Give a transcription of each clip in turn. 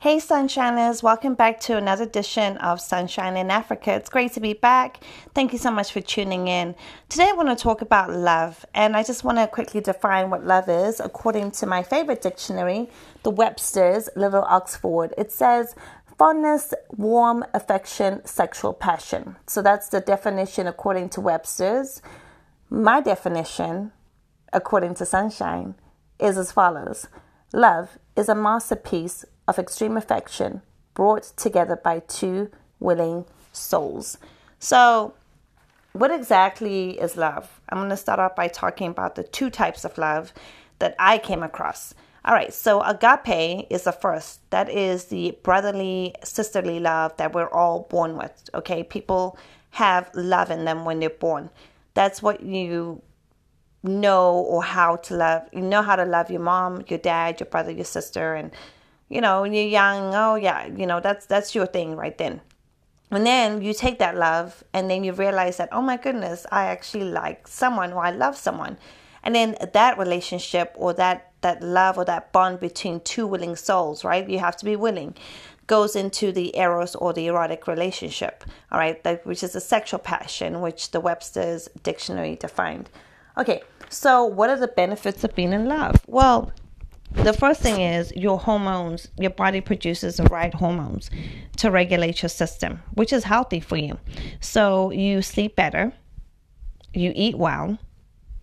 Hey, Sunshiners, welcome back to another edition of Sunshine in Africa. It's great to be back. Thank you so much for tuning in. Today, I want to talk about love, and I just want to quickly define what love is according to my favorite dictionary, the Webster's Little Oxford. It says fondness, warm affection, sexual passion. So that's the definition according to Webster's. My definition, according to Sunshine, is as follows Love is a masterpiece of extreme affection brought together by two willing souls. So, what exactly is love? I'm going to start off by talking about the two types of love that I came across. All right, so agape is the first. That is the brotherly, sisterly love that we're all born with. Okay, people have love in them when they're born. That's what you know or how to love. You know how to love your mom, your dad, your brother, your sister, and you know, when you're young, oh yeah, you know, that's that's your thing right then. And then you take that love and then you realize that, oh my goodness, I actually like someone or I love someone. And then that relationship or that that love or that bond between two willing souls, right? You have to be willing goes into the eros or the erotic relationship, all right, that, which is a sexual passion, which the Webster's dictionary defined. Okay, so what are the benefits of being in love? Well, the first thing is your hormones, your body produces the right hormones to regulate your system, which is healthy for you. So you sleep better, you eat well,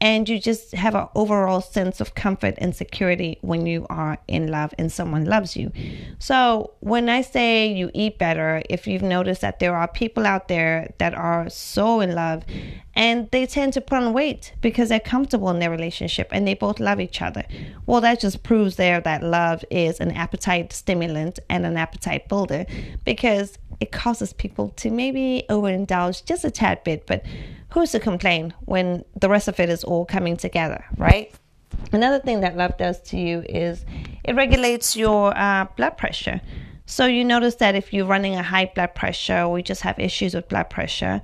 and you just have an overall sense of comfort and security when you are in love and someone loves you. So, when I say you eat better, if you've noticed that there are people out there that are so in love and they tend to put on weight because they're comfortable in their relationship and they both love each other. Well, that just proves there that love is an appetite stimulant and an appetite builder because it causes people to maybe overindulge just a tad bit, but who's to complain when the rest of it is all coming together, right? Another thing that love does to you is it regulates your uh, blood pressure. So you notice that if you're running a high blood pressure or you just have issues with blood pressure,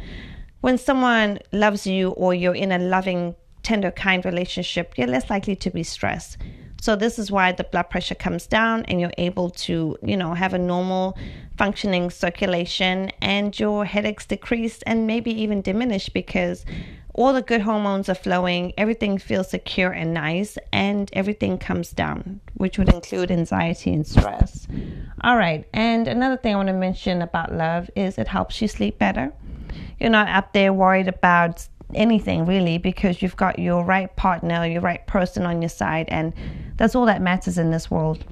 when someone loves you or you're in a loving, tender, kind relationship, you're less likely to be stressed. So this is why the blood pressure comes down and you're able to, you know, have a normal functioning circulation and your headaches decrease and maybe even diminish because all the good hormones are flowing, everything feels secure and nice, and everything comes down, which would include anxiety and stress. All right, and another thing I want to mention about love is it helps you sleep better. You're not up there worried about anything really because you've got your right partner, your right person on your side, and that's all that matters in this world,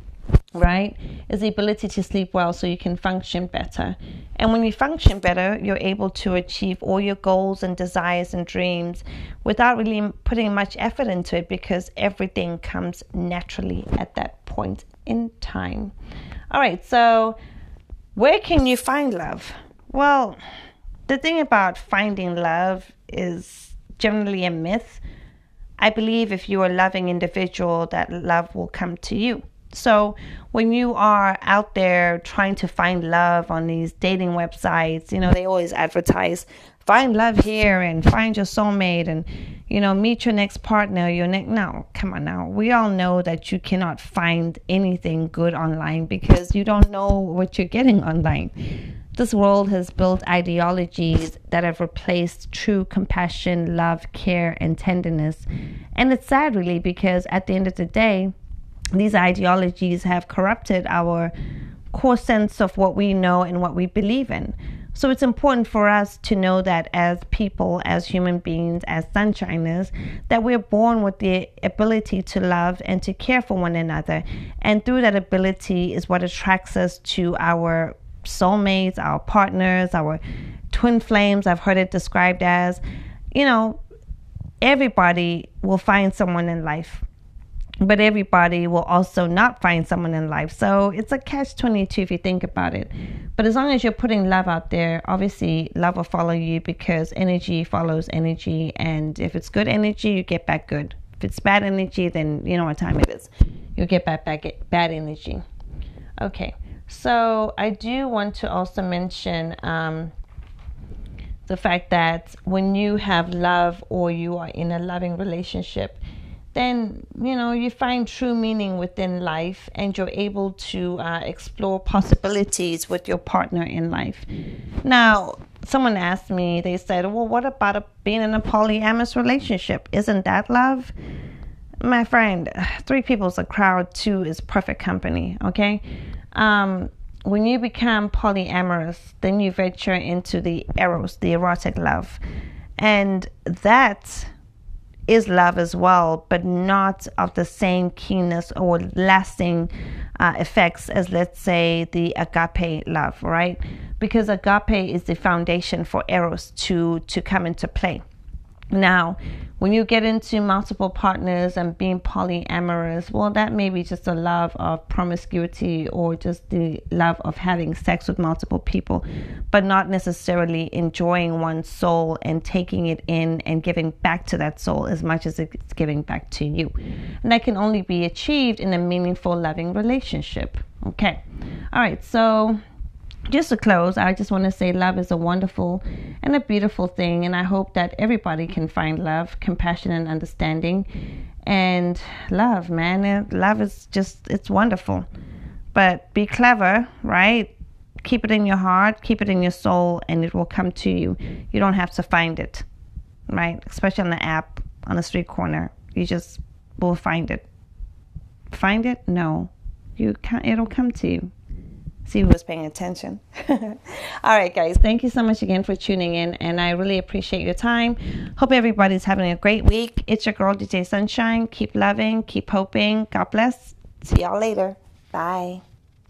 right? Is the ability to sleep well so you can function better. And when you function better, you're able to achieve all your goals and desires and dreams without really putting much effort into it because everything comes naturally at that point in time. All right, so where can you find love? Well, the thing about finding love is generally a myth. I believe if you're a loving individual, that love will come to you. So when you are out there trying to find love on these dating websites, you know, they always advertise find love here and find your soulmate and you know meet your next partner your next no come on now we all know that you cannot find anything good online because you don't know what you're getting online this world has built ideologies that have replaced true compassion, love, care, and tenderness. And it's sad, really, because at the end of the day, these ideologies have corrupted our core sense of what we know and what we believe in. So it's important for us to know that as people, as human beings, as sunshiners, that we're born with the ability to love and to care for one another. And through that ability is what attracts us to our soulmates, our partners, our twin flames, I've heard it described as, you know, everybody will find someone in life, but everybody will also not find someone in life. So it's a catch 22 if you think about it. But as long as you're putting love out there, obviously love will follow you because energy follows energy. And if it's good energy, you get back good. If it's bad energy, then you know what time it is. You'll get back, back bad energy. Okay. So I do want to also mention um, the fact that when you have love or you are in a loving relationship, then you know you find true meaning within life and you're able to uh, explore possibilities with your partner in life. Now someone asked me they said well what about a, being in a polyamorous relationship? Isn't that love? My friend three people's a crowd two is perfect company okay um, when you become polyamorous then you venture into the eros the erotic love and that is love as well, but not of the same keenness or lasting uh, effects as, let's say, the agape love, right? Because agape is the foundation for eros to to come into play. Now, when you get into multiple partners and being polyamorous, well, that may be just a love of promiscuity or just the love of having sex with multiple people, but not necessarily enjoying one's soul and taking it in and giving back to that soul as much as it's giving back to you. And that can only be achieved in a meaningful, loving relationship. Okay. All right. So just to close, I just want to say love is a wonderful and a beautiful thing, and I hope that everybody can find love, compassion, and understanding. And love, man, love is just, it's wonderful. But be clever, right? Keep it in your heart, keep it in your soul, and it will come to you. You don't have to find it, right? Especially on the app, on the street corner. You just will find it. Find it? No. You can't, it'll come to you see who was paying attention. All right, guys. Thank you so much again for tuning in, and I really appreciate your time. Hope everybody's having a great week. It's your girl, DJ Sunshine. Keep loving, keep hoping. God bless. See y'all later. Bye.